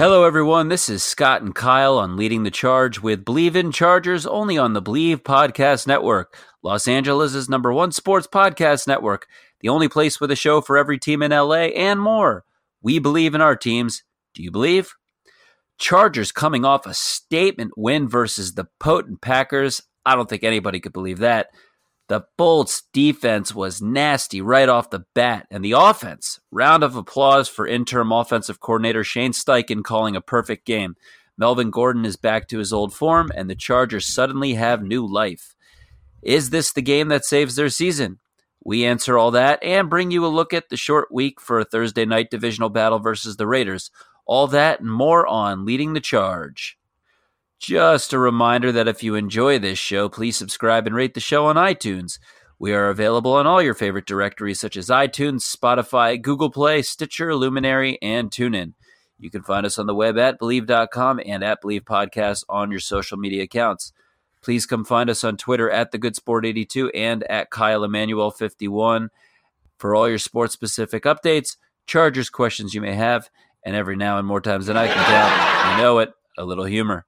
Hello, everyone. This is Scott and Kyle on Leading the Charge with Bleav in Chargers only on the Bleav Podcast Network, Los Angeles' number one sports podcast network, the only place with a show for every team in LA and more. We believe in our teams. Do you believe? Chargers coming off a statement win versus the potent Packers. I don't think anybody could believe that. The Bolts defense was nasty right off the bat, and the offense. Round of applause for interim offensive coordinator Shane Steichen calling a perfect game. Melvin Gordon is back to his old form, and the Chargers suddenly have new life. Is this the game that saves their season? We answer all that and bring you a look at the short week for a Thursday night divisional battle versus the Raiders. All that and more on Leading the Charge. Just a reminder that if you enjoy this show, please subscribe and rate the show on iTunes. We are available on all your favorite directories such as iTunes, Spotify, Google Play, Stitcher, Luminary, and TuneIn. You can find us on the web at Bleav.com and at Bleav Podcast on your social media accounts. Please come find us on Twitter at TheGoodSport82 and at Kyle Emanuel51 for all your sports specific updates, Chargers questions you may have, and every now and more times than I can tell, you know it, a little humor.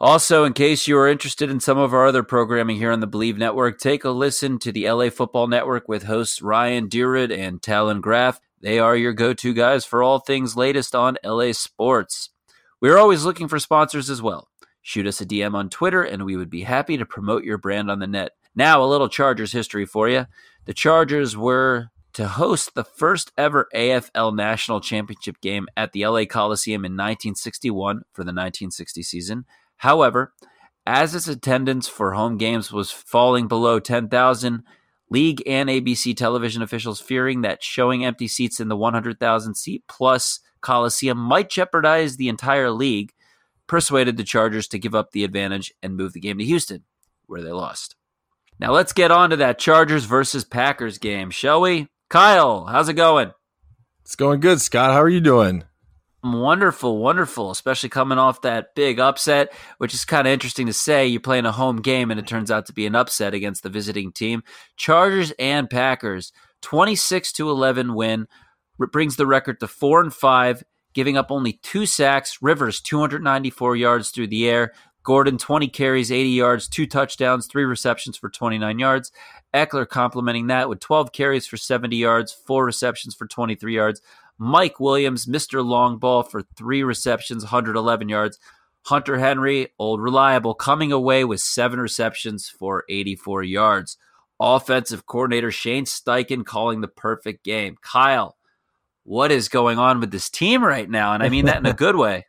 Also, in case you are interested in some of our other programming here on the Bleav Network, take a listen to the LA Football Network with hosts Ryan Dyrud and Talon Graff. They are your go to guys for all things latest on LA sports. We're always looking for sponsors as well. Shoot us a DM on Twitter, and we would be happy to promote your brand on the net. Now, a little Chargers history for you. The Chargers were to host the first ever AFL National Championship game at the LA Coliseum in 1961 for the 1960 season. However, as its attendance for home games was falling below 10,000, league and ABC television officials fearing that showing empty seats in the 100,000 seat plus Coliseum might jeopardize the entire league, persuaded the Chargers to give up the advantage and move the game to Houston, where they lost. Now let's get on to that Chargers versus Packers game, shall we? Kyle, how's it going? It's going good, Scott. How are you doing? Wonderful, wonderful, especially coming off that big upset, which is kind of interesting to say. You're playing a home game and it turns out to be an upset against the visiting team. Chargers and Packers, 26 to 11 win, brings the record to 4 and 5, giving up only two sacks. Rivers, 294 yards through the air. Gordon, 20 carries, 80 yards, two touchdowns, three receptions for 29 yards. Ekeler complementing that with 12 carries for 70 yards, four receptions for 23 yards. Mike Williams, Mr. Long Ball, for three receptions, 111 yards. Hunter Henry, old reliable, coming away with seven receptions for 84 yards. Offensive coordinator Shane Steichen calling the perfect game. Kyle, what is going on with this team right now? And I mean that in a good way.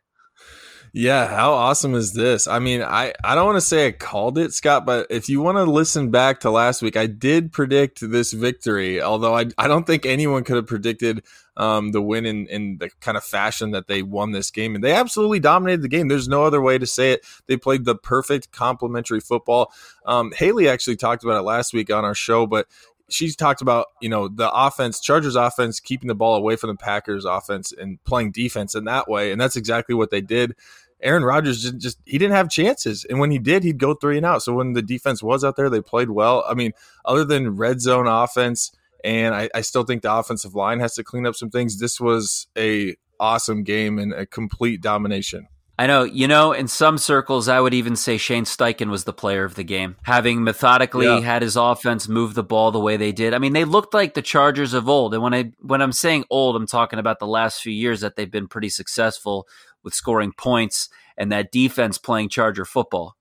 Yeah, how awesome is this? I mean, I, I don't want to say I called it, Scott, but if you want to listen back to last week, I did predict this victory, although I, I don't think anyone could have predicted um, the win in, in the kind of fashion that they won this game. And they absolutely dominated the game. There's no other way to say it. They played the perfect complementary football. Um, Haley actually talked about it last week on our show, but she's talked about you know the offense chargers offense keeping the ball away from the packers offense and playing defense in that way and that's exactly what they did Aaron Rodgers just, just he didn't have chances, and when he did, he'd go three and out. So when the defense was out there, they played well. I mean, other than red zone offense, and I, I still think the offensive line has to clean up some things. This was a awesome game and a complete domination. I know, you know, in some circles, I would even say Shane Steichen was the player of the game, having methodically yeah. had his offense move the ball the way they did. I mean, they looked like the Chargers of old, and when I when I'm saying old, I'm talking about the last few years that they've been pretty successful with scoring points and that defense playing Charger football.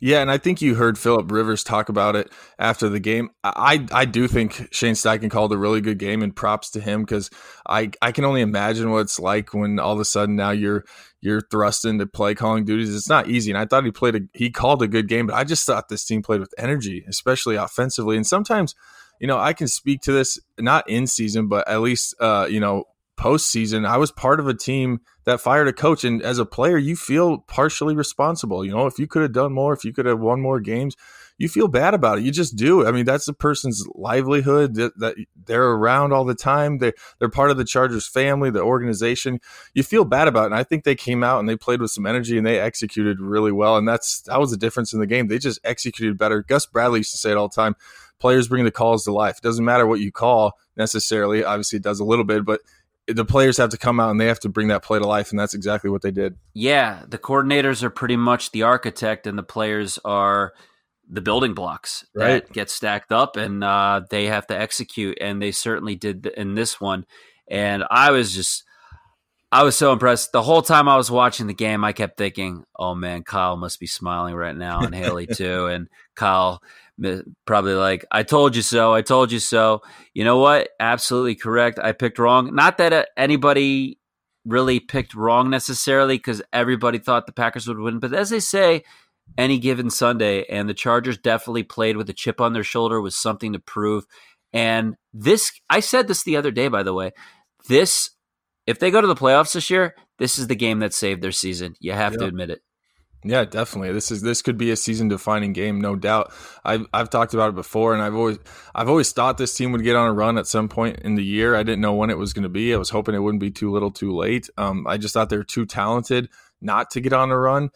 Yeah, and I think you heard Philip Rivers talk about it after the game. I I do think Shane Steichen called a really good game, and props to him because I I can only imagine what it's like when all of a sudden now you're you're thrust into play calling duties. It's not easy, and I thought he played a he called a good game, but I just thought this team played with energy, especially offensively. And sometimes, you know, I can speak to this not in season, but at least uh, you know postseason, I was part of a team that fired a coach. And as a player, you feel partially responsible. You know, if you could have done more, if you could have won more games, you feel bad about it. You just do. I mean, that's the person's livelihood that, that they're around all the time. They they're part of the Chargers family, the organization. You feel bad about it. And I think they came out and they played with some energy and they executed really well. And that's that was the difference in the game. They just executed better. Gus Bradley used to say it all the time. Players bring the calls to life. It doesn't matter what you call necessarily. Obviously, it does a little bit, but the players have to come out and they have to bring that play to life, and that's exactly what they did. Yeah, the coordinators are pretty much the architect, and the players are the building blocks right. that get stacked up and uh, they have to execute. And they certainly did in this one. And I was just, I was so impressed. The whole time I was watching the game, I kept thinking, oh man, Kyle must be smiling right now, and Haley too. And Kyle probably like, I told you so. I told you so. You know what? Absolutely correct. I picked wrong. Not that uh, anybody really picked wrong necessarily because everybody thought the Packers would win. But as they say, any given Sunday, and the Chargers definitely played with a chip on their shoulder, with something to prove. And this, I said this the other day, by the way. This, if they go to the playoffs this year, this is the game that saved their season. You have yep. to admit it. Yeah, definitely. This is this could be a season defining game, no doubt. I've I've talked about it before, and I've always I've always thought this team would get on a run at some point in the year. I didn't know when it was going to be. I was hoping it wouldn't be too little, too late. Um, I just thought they were too talented not to get on a run.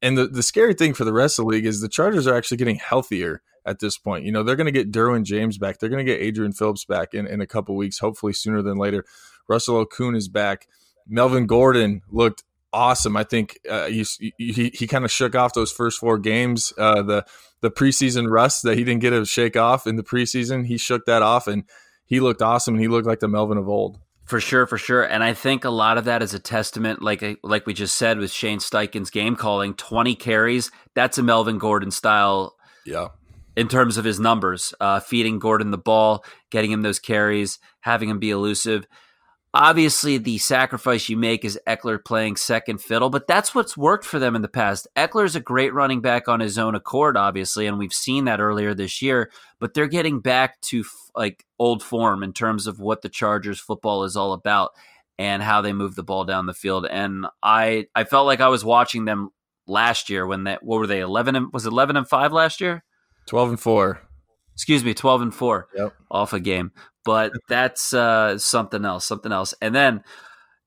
And the, the scary thing for the rest of the league is the Chargers are actually getting healthier at this point. You know, they're going to get Derwin James back. They're going to get Adrian Phillips back in, in a couple weeks, hopefully sooner than later. Russell Okung is back. Melvin Gordon looked awesome. I think uh, he he, he kind of shook off those first four games. Uh, the the preseason rust that he didn't get to shake off in the preseason, he shook that off, and he looked awesome. And he looked like the Melvin of old. For sure, for sure, and I think a lot of that is a testament, like like we just said with Shane Steichen's game calling, twenty carries. That's a Melvin Gordon style. Yeah. In terms of his numbers, uh, feeding Gordon the ball, getting him those carries, having him be elusive. Obviously, the sacrifice you make is Ekeler playing second fiddle, but that's what's worked for them in the past. Ekeler's a great running back on his own accord, obviously, and we've seen that earlier this year, but they're getting back to like old form in terms of what the Chargers football is all about and how they move the ball down the field. And I I felt like I was watching them last year when that what were they 11 and was it 11 and 5 last year? 12 and 4 excuse me, 12 and 4 yep. off a game. But that's uh, something else, something else. And then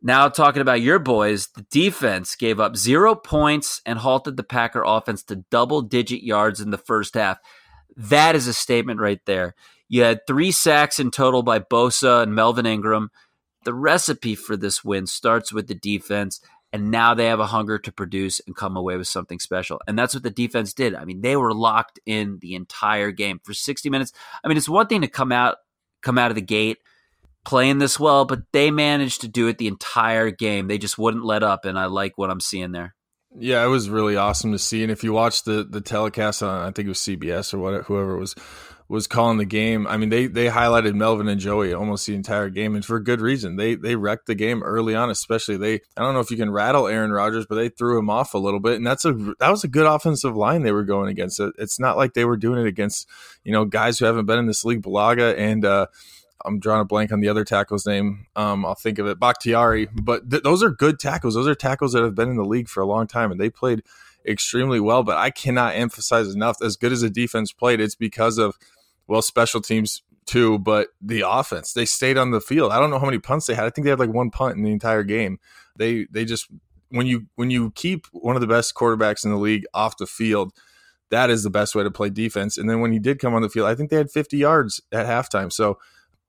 now talking about your boys, the defense gave up zero points and halted the Packer offense to double digit yards in the first half. That is a statement right there. You had three sacks in total by Bosa and Melvin Ingram. The recipe for this win starts with the defense and now they have a hunger to produce and come away with something special. And that's what the defense did. I mean, they were locked in the entire game for 60 minutes. I mean, it's one thing to come out come out of the gate playing this well, but they managed to do it the entire game. They just wouldn't let up and I like what I'm seeing there. Yeah, it was really awesome to see. And if you watch the the telecast on I think it was CBS or whatever whoever it was was calling the game. I mean, they they highlighted Melvin and Joey almost the entire game, and for good reason. They they wrecked the game early on, especially they. I don't know if you can rattle Aaron Rodgers, but they threw him off a little bit, and that's a that was a good offensive line they were going against. It's not like they were doing it against you know guys who haven't been in this league, Bulaga and. uh I'm drawing a blank on the other tackle's name. Um, I'll think of it, Bakhtiari. But th- those are good tackles. Those are tackles that have been in the league for a long time, and they played extremely well. But I cannot emphasize enough as good as the defense played. It's because of well, special teams too, but the offense, they stayed on the field. I don't know how many punts they had. I think they had like one punt in the entire game. They they just when you when you keep one of the best quarterbacks in the league off the field, that is the best way to play defense. And then when he did come on the field, I think they had 50 yards at halftime. So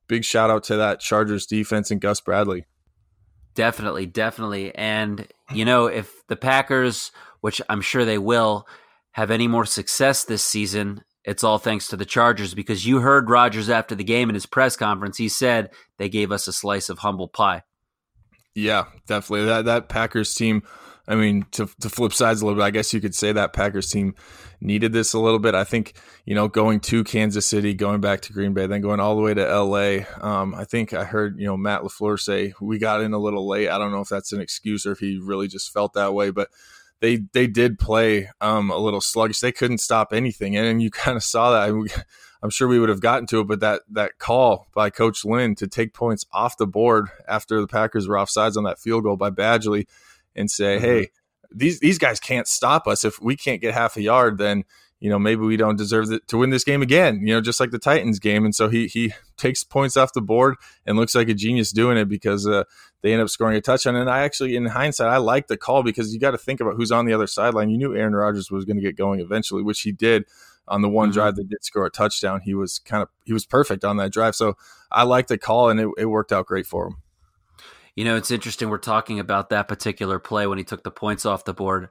big shout out to that Chargers defense and Gus Bradley. Definitely, definitely. And you know, if the Packers, which I'm sure they will, have any more success this season, it's all thanks to the Chargers because you heard Rodgers after the game in his press conference. He said they gave us a slice of humble pie. Yeah, definitely. That that Packers team. I mean, to to flip sides a little bit, I guess you could say that Packers team needed this a little bit. I think you know going to Kansas City, going back to Green Bay, then going all the way to L.A. Um, I think I heard you know Matt LaFleur say we got in a little late. I don't know if that's an excuse or if he really just felt that way, but they they did play um, a little sluggish. They couldn't stop anything, and and you kind of saw that. I, I'm sure we would have gotten to it. But that that call by Coach Lynn to take points off the board after the Packers were offsides on that field goal by Badgley, and say, mm-hmm. hey, these these guys can't stop us. If we can't get half a yard, then you know maybe we don't deserve to win this game again. You know, just like the Titans game. And so he he takes points off the board and looks like a genius doing it because uh, they end up scoring a touchdown. And I actually, in hindsight, I like the call because you got to think about who's on the other sideline. You knew Aaron Rodgers was going to get going eventually, which he did on the one mm-hmm. drive that did score a touchdown. He was kind of he was perfect on that drive. So I like the call, and it, it worked out great for him. You know, it's interesting. We're talking about that particular play when he took the points off the board.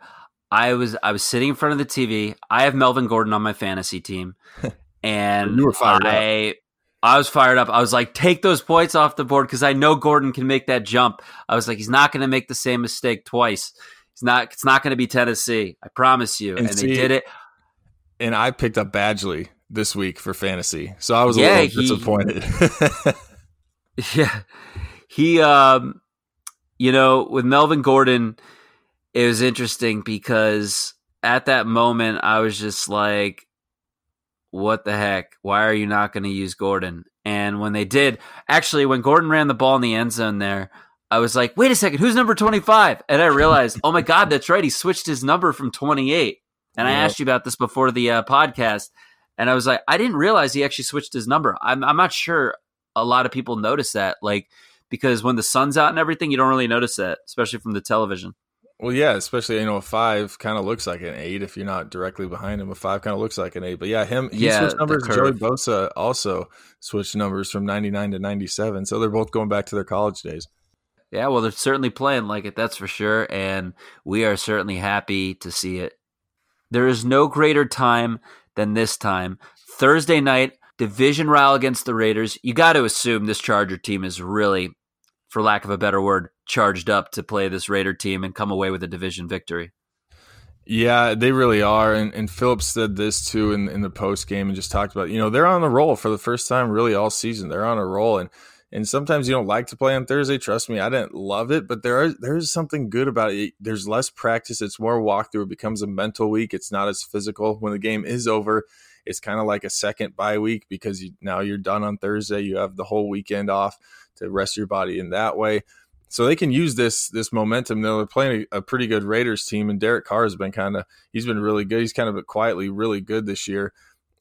I was I was sitting in front of the TV. I have Melvin Gordon on my fantasy team, and you were fired I, up. I was fired up. I was like, take those points off the board because I know Gordon can make that jump. I was like, he's not going to make the same mistake twice. He's not. It's not going to be Tennessee. I promise you. And, and see, they did it. And I picked up Badgley this week for fantasy, so I was a little he, disappointed. yeah, he. Um, you know, with Melvin Gordon, it was interesting because at that moment I was just like, what the heck? Why are you not going to use Gordon? And when they did, actually, when Gordon ran the ball in the end zone there, I was like, wait a second, who's number 25? And I realized, oh my God, that's right. He switched his number from 28. And I asked you about this before the uh, podcast. And I was like, I didn't realize he actually switched his number. I'm, I'm not sure a lot of people notice that. Like, because when the sun's out and everything, you don't really notice that, especially from the television. Well, yeah, especially you know a five kind of looks like an eight if you're not directly behind him. A five kind of looks like an eight, but yeah, him he yeah, switched numbers. Joey Bosa also switched numbers from 99 to 97, so they're both going back to their college days. Yeah, well, they're certainly playing like it, that's for sure, and we are certainly happy to see it. There is no greater time than this time. Thursday night, division row against the Raiders. You got to assume this Charger team is really for lack of a better word, charged up to play this Raider team and come away with a division victory. Yeah, they really are. And, and Phillips said this too in, in the post game and just talked about, you know, they're on the roll for the first time really all season. They're on a roll. And and sometimes you don't like to play on Thursday. Trust me, I didn't love it, but there are there is something good about it. There's less practice. It's more walkthrough. It becomes a mental week. It's not as physical. When the game is over, it's kind of like a second bye week because you, now you're done on Thursday. You have the whole weekend off to rest your body in that way. So they can use this this momentum. They're playing a, a pretty good Raiders team, and Derek Carr has been kind of he's been really good. He's kind of quietly really good this year.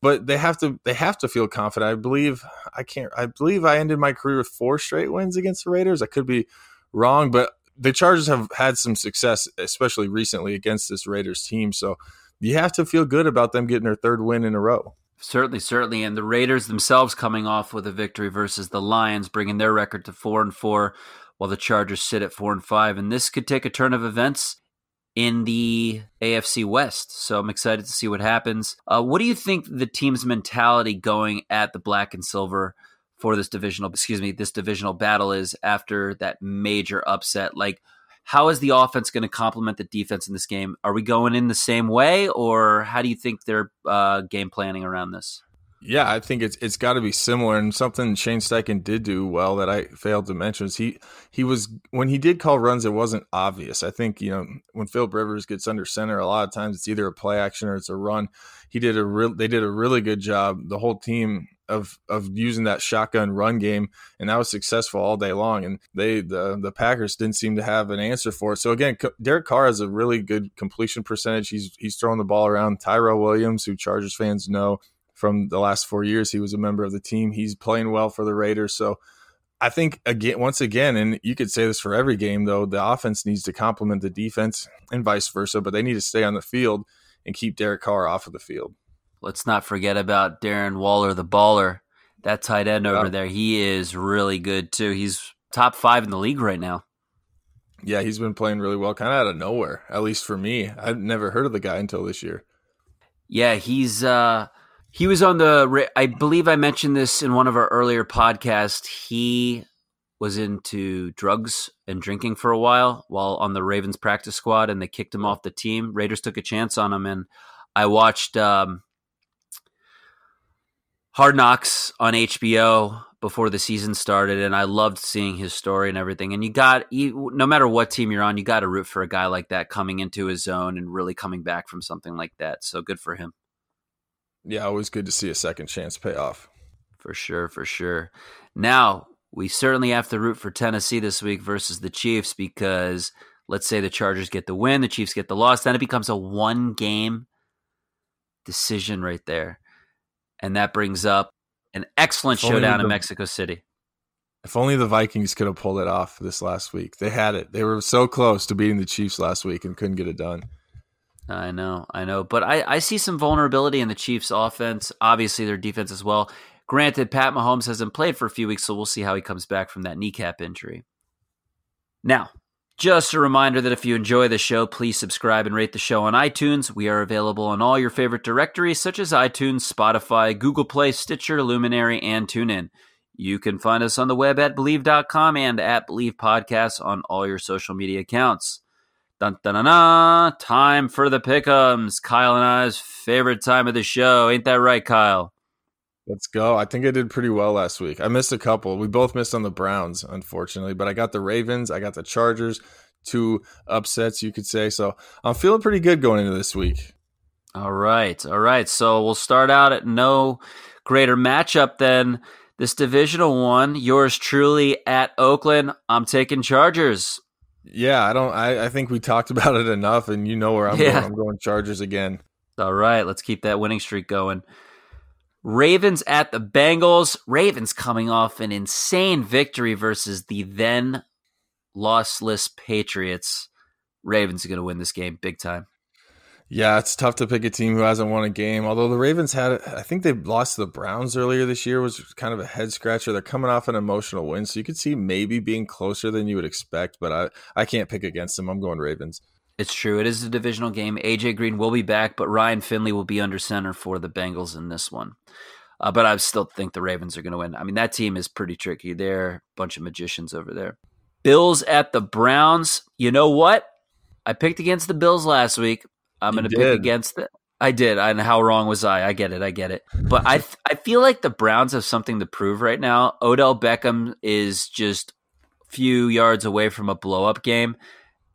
But they have to they have to feel confident. I believe I can't. I believe I ended my career with four straight wins against the Raiders. I could be wrong, but the Chargers have had some success, especially recently against this Raiders team. So you have to feel good about them getting their third win in a row. Certainly, certainly, and the Raiders themselves coming off with a victory versus the Lions, bringing their record to four and four, while the Chargers sit at four and five. And this could take a turn of events in the AFC West. So I'm excited to see what happens. Uh, what do you think the team's mentality going at the black and silver for this divisional, excuse me, this divisional battle is after that major upset? Like, how is the offense going to complement the defense in this game? Are we going in the same way, or how do you think they're uh, game planning around this? Yeah, I think it's it's got to be similar, and something Shane Steichen did do well that I failed to mention is he he was when he did call runs, it wasn't obvious. I think you know when Philip Rivers gets under center, a lot of times it's either a play action or it's a run. He did a real they did a really good job. The whole team of of using that shotgun run game, and that was successful all day long. And they the the Packers didn't seem to have an answer for it. So again, Derek Carr has a really good completion percentage. He's he's throwing the ball around. Tyrell Williams, who Chargers fans know from the last four years, he was a member of the team. He's playing well for the Raiders. So. I think again, once again, and you could say this for every game, though, the offense needs to complement the defense and vice versa, but they need to stay on the field and keep Derek Carr off of the field. Let's not forget about Darren Waller, the baller. That tight end over there, he is really good too. He's top five in the league right now. Yeah, he's been playing really well, kind of out of nowhere. At least for me, I've never heard of the guy until this year. Yeah, he's uh he was on the. I believe I mentioned this in one of our earlier podcasts. He was into drugs and drinking for a while while on the Ravens practice squad, and they kicked him off the team. Raiders took a chance on him, and I watched um, Hard Knocks on HBO before the season started, and I loved seeing his story and everything. And you got, you, no matter what team you're on, you got to root for a guy like that coming into his zone and really coming back from something like that. So good for him. Yeah, always good to see a second chance pay off. For sure, for sure. Now, we certainly have to root for Tennessee this week versus the Chiefs because let's say the Chargers get the win, the Chiefs get the loss, then it becomes a one game decision right there. And that brings up an excellent showdown the, in Mexico City. If only the Vikings could have pulled it off this last week. They had it. They were so close to beating the Chiefs last week and couldn't get it done. I know, I know. But I, I see some vulnerability in the Chiefs' offense. Obviously, their defense as well. Granted, Pat Mahomes hasn't played for a few weeks, so we'll see how he comes back from that kneecap injury. Now, just a reminder that if you enjoy the show, please subscribe and rate the show on iTunes. We are available on all your favorite directories such as iTunes, Spotify, Google Play, Stitcher, Luminary, and TuneIn. You can find us on the web at Bleav.com and at Bleav Podcasts on all your social media accounts. Dun, dun, dun, dun, time for the pickums. Kyle and I's favorite time of the show. Ain't that right, Kyle? Let's go. I think I did pretty well last week. I missed a couple. We both missed on the Browns, unfortunately, but I got the Ravens, I got the Chargers, two upsets, you could say. So I'm feeling pretty good going into this week. All right. All right. So we'll start out at no greater matchup than this divisional one. Yours truly at Oakland. I'm taking Chargers. Yeah, I don't I, I think we talked about it enough and you know where I'm yeah. going. I'm going Chargers again. All right, let's keep that winning streak going. Ravens at the Bengals. Ravens coming off an insane victory versus the then lossless Patriots. Ravens are going to win this game big time. Yeah, it's tough to pick a team who hasn't won a game. Although the Ravens had, I think they lost to the Browns earlier this year, was kind of a head scratcher. They're coming off an emotional win, so you could see maybe being closer than you would expect. But I, I can't pick against them. I'm going Ravens. It's true. It is a divisional game. AJ Green will be back, but Ryan Finley will be under center for the Bengals in this one. Uh, but I still think the Ravens are going to win. I mean, that team is pretty tricky. They're a bunch of magicians over there. Bills at the Browns. You know what? I picked against the Bills last week. I'm going to pick against it. I did. And how wrong was I? I get it. I get it. But I I feel like the Browns have something to prove right now. Odell Beckham is just a few yards away from a blow up game.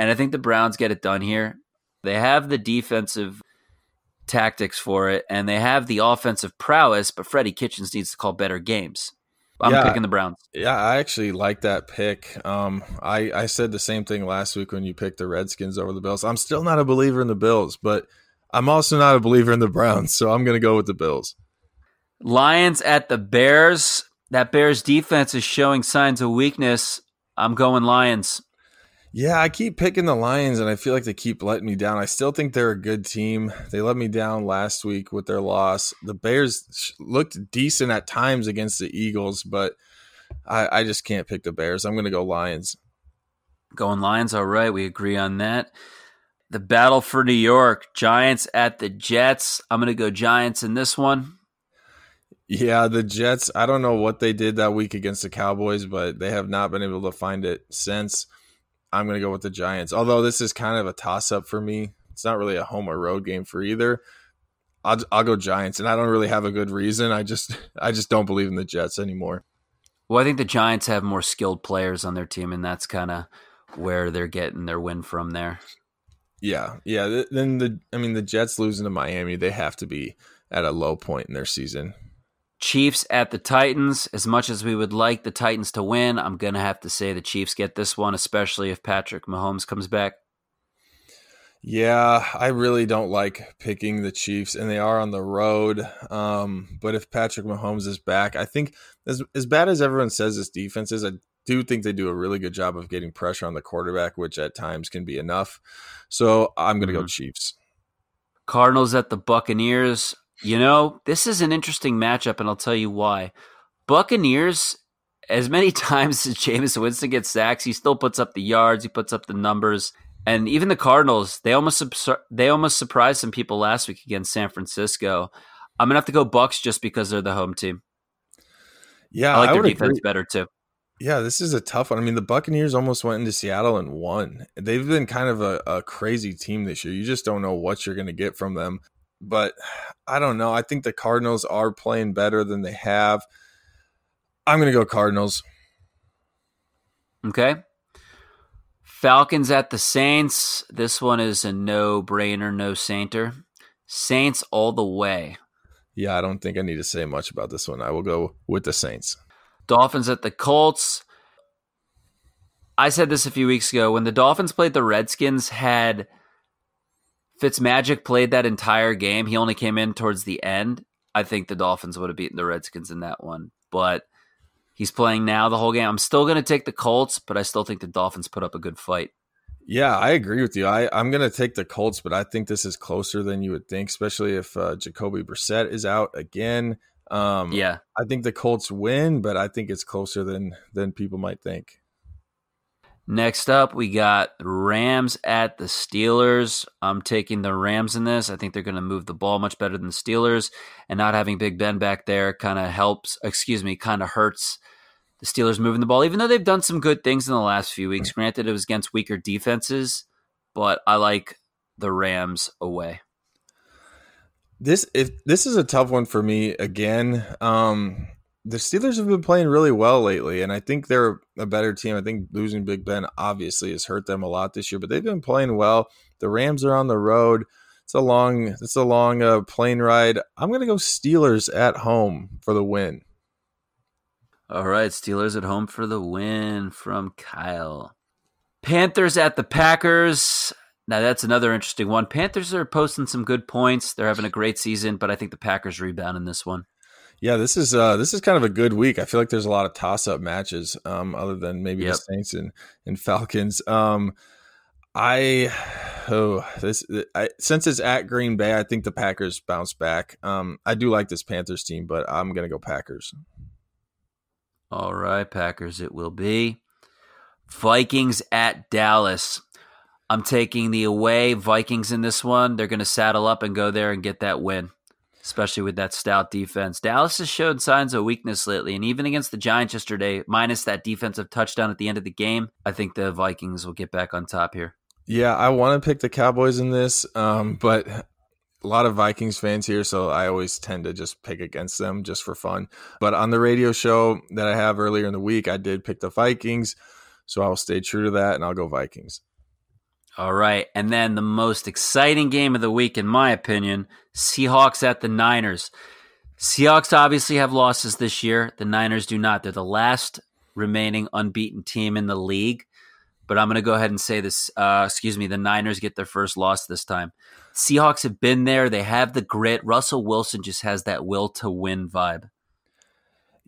And I think the Browns get it done here. They have the defensive tactics for it, and they have the offensive prowess, but Freddie Kitchens needs to call better games. I'm yeah, picking the Browns. Yeah, I actually like that pick. Um, I, I said the same thing last week when you picked the Redskins over the Bills. I'm still not a believer in the Bills, but I'm also not a believer in the Browns, so I'm going to go with the Bills. Lions at the Bears. That Bears defense is showing signs of weakness. I'm going Lions. Yeah, I keep picking the Lions and I feel like they keep letting me down. I still think they're a good team. They let me down last week with their loss. The Bears looked decent at times against the Eagles, but I, I just can't pick the Bears. I'm going to go Lions. Going Lions. All right. We agree on that. The battle for New York Giants at the Jets. I'm going to go Giants in this one. Yeah, the Jets, I don't know what they did that week against the Cowboys, but they have not been able to find it since. I'm going to go with the Giants. Although this is kind of a toss up for me. It's not really a home or road game for either. I'll, I'll go Giants, and I don't really have a good reason. I just I just don't believe in the Jets anymore. Well, I think the Giants have more skilled players on their team, and that's kind of where they're getting their win from there. Yeah, yeah. Then the I mean the Jets losing to Miami, they have to be at a low point in their season. Chiefs at the Titans. As much as we would like the Titans to win, I'm going to have to say the Chiefs get this one, especially if Patrick Mahomes comes back. Yeah, I really don't like picking the Chiefs, and they are on the road. Um, but if Patrick Mahomes is back, I think as as bad as everyone says this defense is, I do think they do a really good job of getting pressure on the quarterback, which at times can be enough. So I'm going to mm-hmm. go Chiefs. Cardinals at the Buccaneers. You know, this is an interesting matchup, and I'll tell you why. Buccaneers, as many times as Jameis Winston gets sacks, he still puts up the yards, he puts up the numbers. And even the Cardinals, they almost they almost surprised some people last week against San Francisco. I'm gonna have to go Bucks just because they're the home team. Yeah, I like their defense agree. better too. Yeah, this is a tough one. I mean, the Buccaneers almost went into Seattle and won. They've been kind of a, a crazy team this year. You just don't know what you're going to get from them but I don't know. I think the Cardinals are playing better than they have. I'm going to go Cardinals. Okay. Falcons at the Saints. This one is a no brainer, no sainter. Saints all the way. Yeah, I don't think I need to say much about this one. I will go with the Saints. Dolphins at the Colts. I said this a few weeks ago when the Dolphins played the Redskins. Had Fitzmagic played that entire game, he only came in towards the end. I think the Dolphins would have beaten the Redskins in that one, but he's playing now the whole game. I'm still going to take the Colts, but I still think the Dolphins put up a good fight. Yeah, I agree with you. I, I'm going to take the Colts, but I think this is closer than you would think, especially if uh, Jacoby Brissett is out again. Um, yeah, I think the Colts win, but I think it's closer than than people might think. Next up, we got Rams at the Steelers. I'm taking the Rams in this. I think they're going to move the ball much better than the Steelers, and not having Big Ben back there kind of helps. Excuse me, kind of hurts the Steelers moving the ball, even though they've done some good things in the last few weeks. Granted, it was against weaker defenses, but I like the Rams away. This if this is a tough one for me again. Um, the Steelers have been playing really well lately, and I think they're a better team. I think losing Big Ben obviously has hurt them a lot this year, but they've been playing well. The Rams are on the road. It's a long, it's a long uh, plane ride. I'm to go Steelers at home for the win. All right, Steelers at home for the win from Kyle. Panthers at the Packers. Now that's another interesting one. Panthers are posting some good points. They're having a great season, but I think the Packers rebound in this one. Yeah, this is uh, this is kind of a good week. I feel like there's a lot of toss up matches, um, other than maybe yep. the Saints and, and Falcons. Um, I oh this I, since it's at Green Bay, I think the Packers bounce back. Um, I do like this Panthers team, but I'm gonna go Packers. All right, Packers. It will be Vikings at Dallas. I'm taking the away Vikings in this one. They're going to saddle up and go there and get that win especially with that stout defense. Dallas has showed signs of weakness lately, and even against the Giants yesterday, minus that defensive touchdown at the end of the game, I think the Vikings will get back on top here. Yeah, I want to pick the Cowboys in this, um, but a lot of Vikings fans here, so I always tend to just pick against them just for fun. But on the radio show that I have earlier in the week, I did pick the Vikings, so I'll stay true to that and I'll go Vikings. All right. And then the most exciting game of the week, in my opinion Seahawks at the Niners. Seahawks obviously have losses this year. The Niners do not. They're the last remaining unbeaten team in the league. But I'm going to go ahead and say this. Uh, excuse me. The Niners get their first loss this time. Seahawks have been there. They have the grit. Russell Wilson just has that will to win vibe.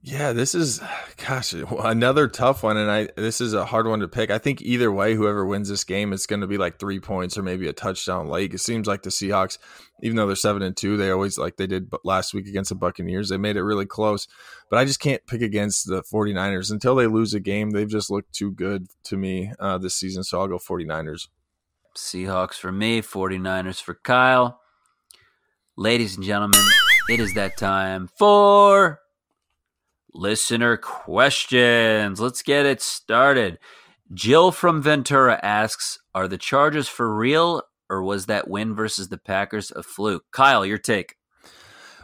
Yeah, this is gosh another tough one, and I this is a hard one to pick. I think either way, whoever wins this game, it's going to be like three points or maybe a touchdown late. It seems like the Seahawks, even though they're seven and two, they always like they did last week against the Buccaneers. They made it really close, but I just can't pick against the 49ers until they lose a game. They've just looked too good to me uh, this season, so I'll go 49ers. Seahawks for me, 49ers for Kyle. Ladies and gentlemen, it is that time for listener questions. Let's get it started. Jill from Ventura asks Are the Chargers for real, or was that win versus the Packers a fluke? Kyle, your take.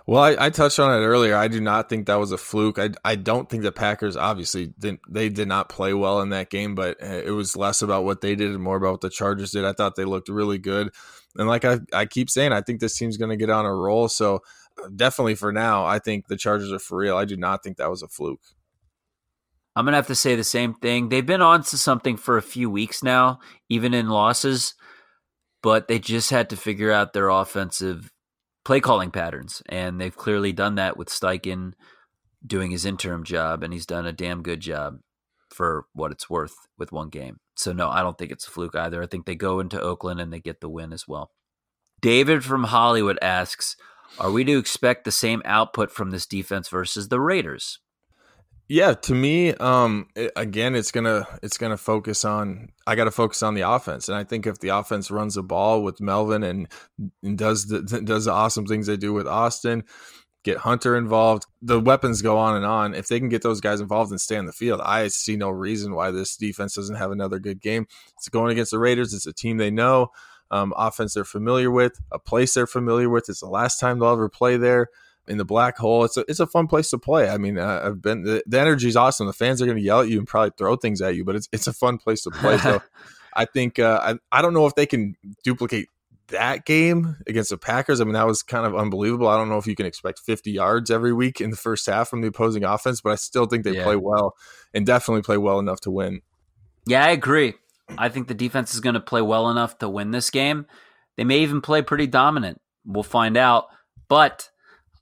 Well, I, I, touched on it earlier. I do not think that was a fluke. I, I don't think the Packers obviously didn't they did not play well in that game, but uh, it was less about what they did and more about what the Chargers did. I thought they looked really good, and like I, I keep saying, I think this team's going to get on a roll. So definitely for now, I think the Chargers are for real. I do not think that was a fluke. I'm gonna have to say the same thing. They've been on to something for a few weeks now, even in losses, but they just had to figure out their offensive play calling patterns, and they've clearly done that with Steichen doing his interim job, and he's done a damn good job for what it's worth with one game. So no, I don't think it's a fluke either. I think they go into Oakland and they get the win as well. David from Hollywood asks, are we to expect the same output from this defense versus the Raiders? Yeah, to me, um, it, again, it's gonna it's gonna focus on. I got to focus on the offense, and I think if the offense runs the ball with Melvin and, and does the does the awesome things they do with Austin, get Hunter involved, the weapons go on and on. If they can get those guys involved and stay on the field, I see no reason why this defense doesn't have another good game. It's going against the Raiders. It's a team they know um, offense they're familiar with, a place they're familiar with. It's the last time they'll ever play there in the black hole. It's a it's a fun place to play. I mean, uh, I've been the, the energy is awesome. The fans are going to yell at you and probably throw things at you, but it's it's a fun place to play. So I think uh, I I don't know if they can duplicate that game against the Packers, I mean, that was kind of unbelievable. I don't know if you can expect 50 yards every week in the first half from the opposing offense, but I still think they yeah. play well and definitely play well enough to win. Yeah, I agree. I think the defense is going to play well enough to win this game. They may even play pretty dominant. We'll find out. But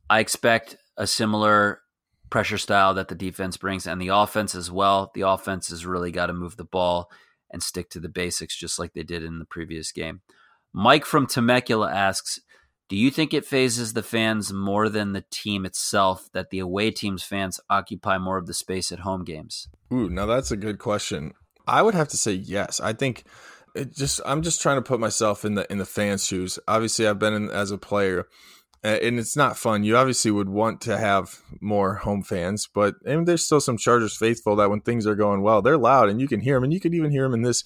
I expect a similar pressure style that the defense brings and the offense as well. The offense has really got to move the ball and stick to the basics just like they did in the previous game. Mike from Temecula asks, do you think it fazes the fans more than the team itself that the away team's fans occupy more of the space at home games? Ooh, now that's a good question. I would have to say yes. I think it just I'm just trying to put myself in the in the fans' shoes. Obviously, I've been in as a player and it's not fun. You obviously would want to have more home fans, but and there's still some Chargers faithful that when things are going well, they're loud and you can hear them, and you could even hear them in this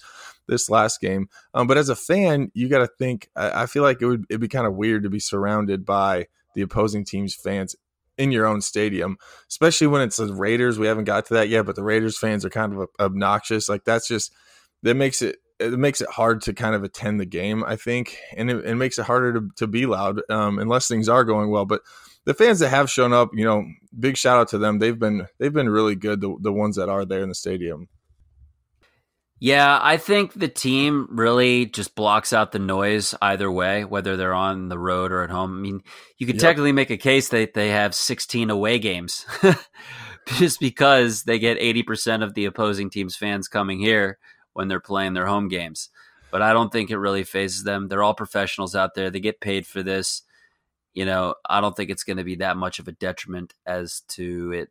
this last game. Um, but as a fan, you got to think. I, I, feel like it would it'd be kind of weird to be surrounded by the opposing team's fans in your own stadium, especially when it's the Raiders. We haven't got to that yet, but the Raiders fans are kind of obnoxious. Like that's just that makes it it makes it hard to kind of attend the game, I think, and it, it makes it harder to, to be loud um, unless things are going well. But the fans that have shown up, you know, big shout out to them. They've been they've been really good. The the ones that are there in the stadium. Yeah, I think the team really just blocks out the noise either way, whether they're on the road or at home. I mean, you could yep. technically make a case that they have 16 away games just because they get 80% of the opposing team's fans coming here when they're playing their home games. But I don't think it really fazes them. They're all professionals out there. They get paid for this. You know, I don't think it's going to be that much of a detriment as to it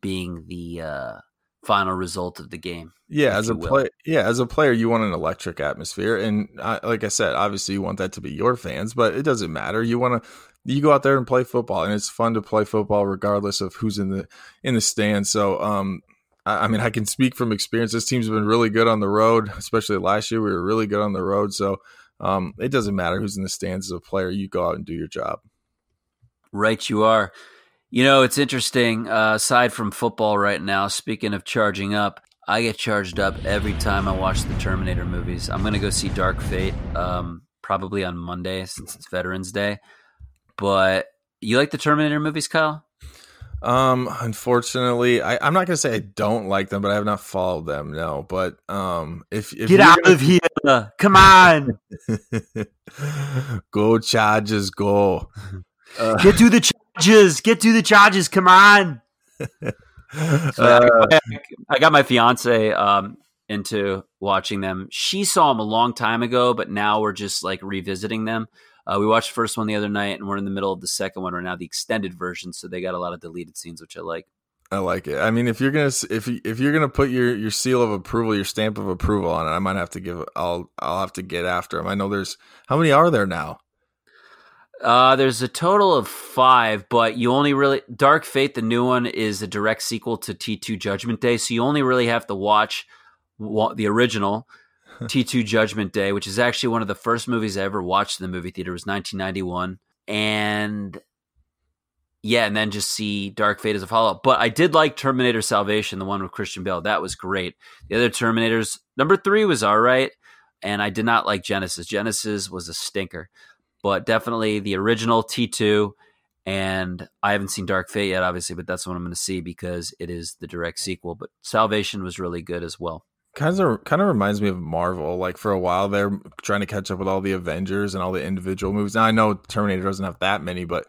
being the uh, final result of the game. Yeah, as a player, yeah, as a player, you want an electric atmosphere, and I, like I said, obviously you want that to be your fans, but it doesn't matter. You want to you go out there and play football, and it's fun to play football regardless of who's in the in the stand. So, um, I mean, I can speak from experience. This team's been really good on the road, especially last year. We were really good on the road. So um, it doesn't matter who's in the stands as a player. You go out and do your job. Right, you are. You know, it's interesting. Uh, aside from football right now, speaking of charging up, I get charged up every time I watch the Terminator movies. I'm going to go see Dark Fate um, probably on Monday since it's Veterans Day. But you like the Terminator movies, Kyle? Um, unfortunately, I, I'm not gonna say I don't like them, but I have not followed them. No, but um, if, if get out gonna... of here, come on, go charges, go. Uh, get to the charges, get to the charges, come on. so uh, I got my fiance um into watching them. She saw them a long time ago, but now we're just like revisiting them. Uh, we watched the first one the other night, and we're in the middle of the second one right now, the extended version. So they got a lot of deleted scenes, which I like. I like it. I mean, if you're gonna if you, if you're gonna put your your seal of approval, your stamp of approval on it, I might have to give. I'll I'll have to get after them. I know there's how many are there now? Uh, there's a total of five, but you only really Dark Fate, the new one, is a direct sequel to T2 Judgment Day, so you only really have to watch the original T2 Judgment Day, which is actually one of the first movies I ever watched in the movie theater. It was 1991. And yeah, and then just see Dark Fate as a follow up. But I did like Terminator Salvation, the one with Christian Bale. That was great. The other Terminators, number three was all right. And I did not like Genisys. Genisys was a stinker. But definitely the original T2. And I haven't seen Dark Fate yet, obviously, but that's what I'm going to see because it is the direct sequel. But Salvation was really good as well kind of kind of reminds me of Marvel. Like for a while, they're trying to catch up with all the Avengers and all the individual movies. Now I know Terminator doesn't have that many, but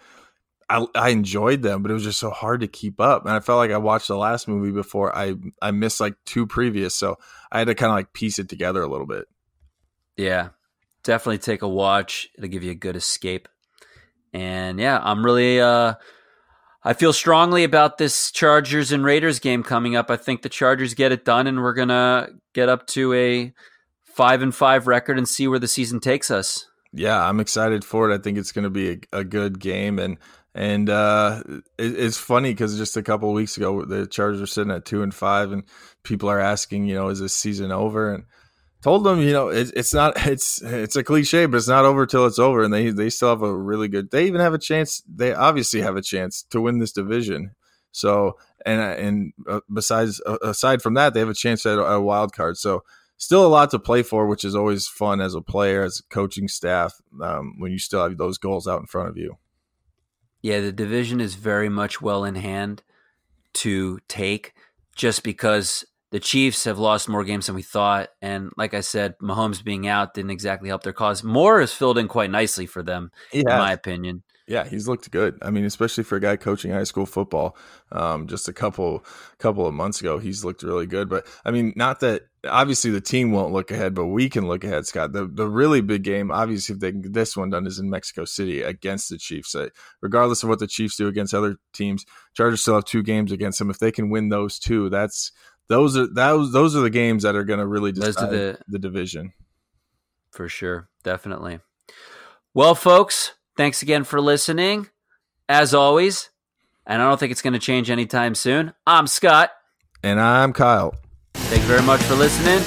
I I enjoyed them, but it was just so hard to keep up. And I felt like I watched the last movie before I I missed like two previous, so I had to kind of like piece it together a little bit. Yeah, definitely take a watch. It'll give you a good escape. And yeah, I'm really uh I feel strongly about this Chargers and Raiders game coming up. I think the Chargers get it done, and we're gonna get up to a five and five record and see where the season takes us. Yeah, I'm excited for it. I think it's going to be a, a, good game, and and uh, it, it's funny because just a couple weeks ago the Chargers are sitting at two and five, and people are asking, you know, is this season over? And told them, you know, it, it's not, it's, it's a cliche, but it's not over till it's over. And they, they still have a really good, they even have a chance. They obviously have a chance to win this division. So, and, and uh, besides, uh, aside from that, they have a chance at a, a wild card. So still a lot to play for, which is always fun as a player, as a coaching staff, um, when you still have those goals out in front of you. Yeah, the division is very much well in hand to take just because the Chiefs have lost more games than we thought. And like I said, Mahomes being out didn't exactly help their cause. Moore has filled in quite nicely for them, in my opinion. Yeah, he's looked good. I mean, especially for a guy coaching high school football, um, just a couple couple of months ago, he's looked really good. But I mean, not that obviously the team won't look ahead, but we can look ahead, Scott. The the really big game, obviously, if they get this one done, is in Mexico City against the Chiefs. Uh, regardless of what the Chiefs do against other teams, Chargers still have two games against them. If they can win those two, that's those are those those are the games that are going to really decide the, the division. For sure, definitely. Well, folks, thanks again for listening. As always, and I don't think it's going to change anytime soon. I'm Scott, and I'm Kyle. Thank you very much for listening.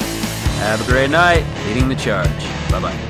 Have a great night. Leading the charge. Bye bye.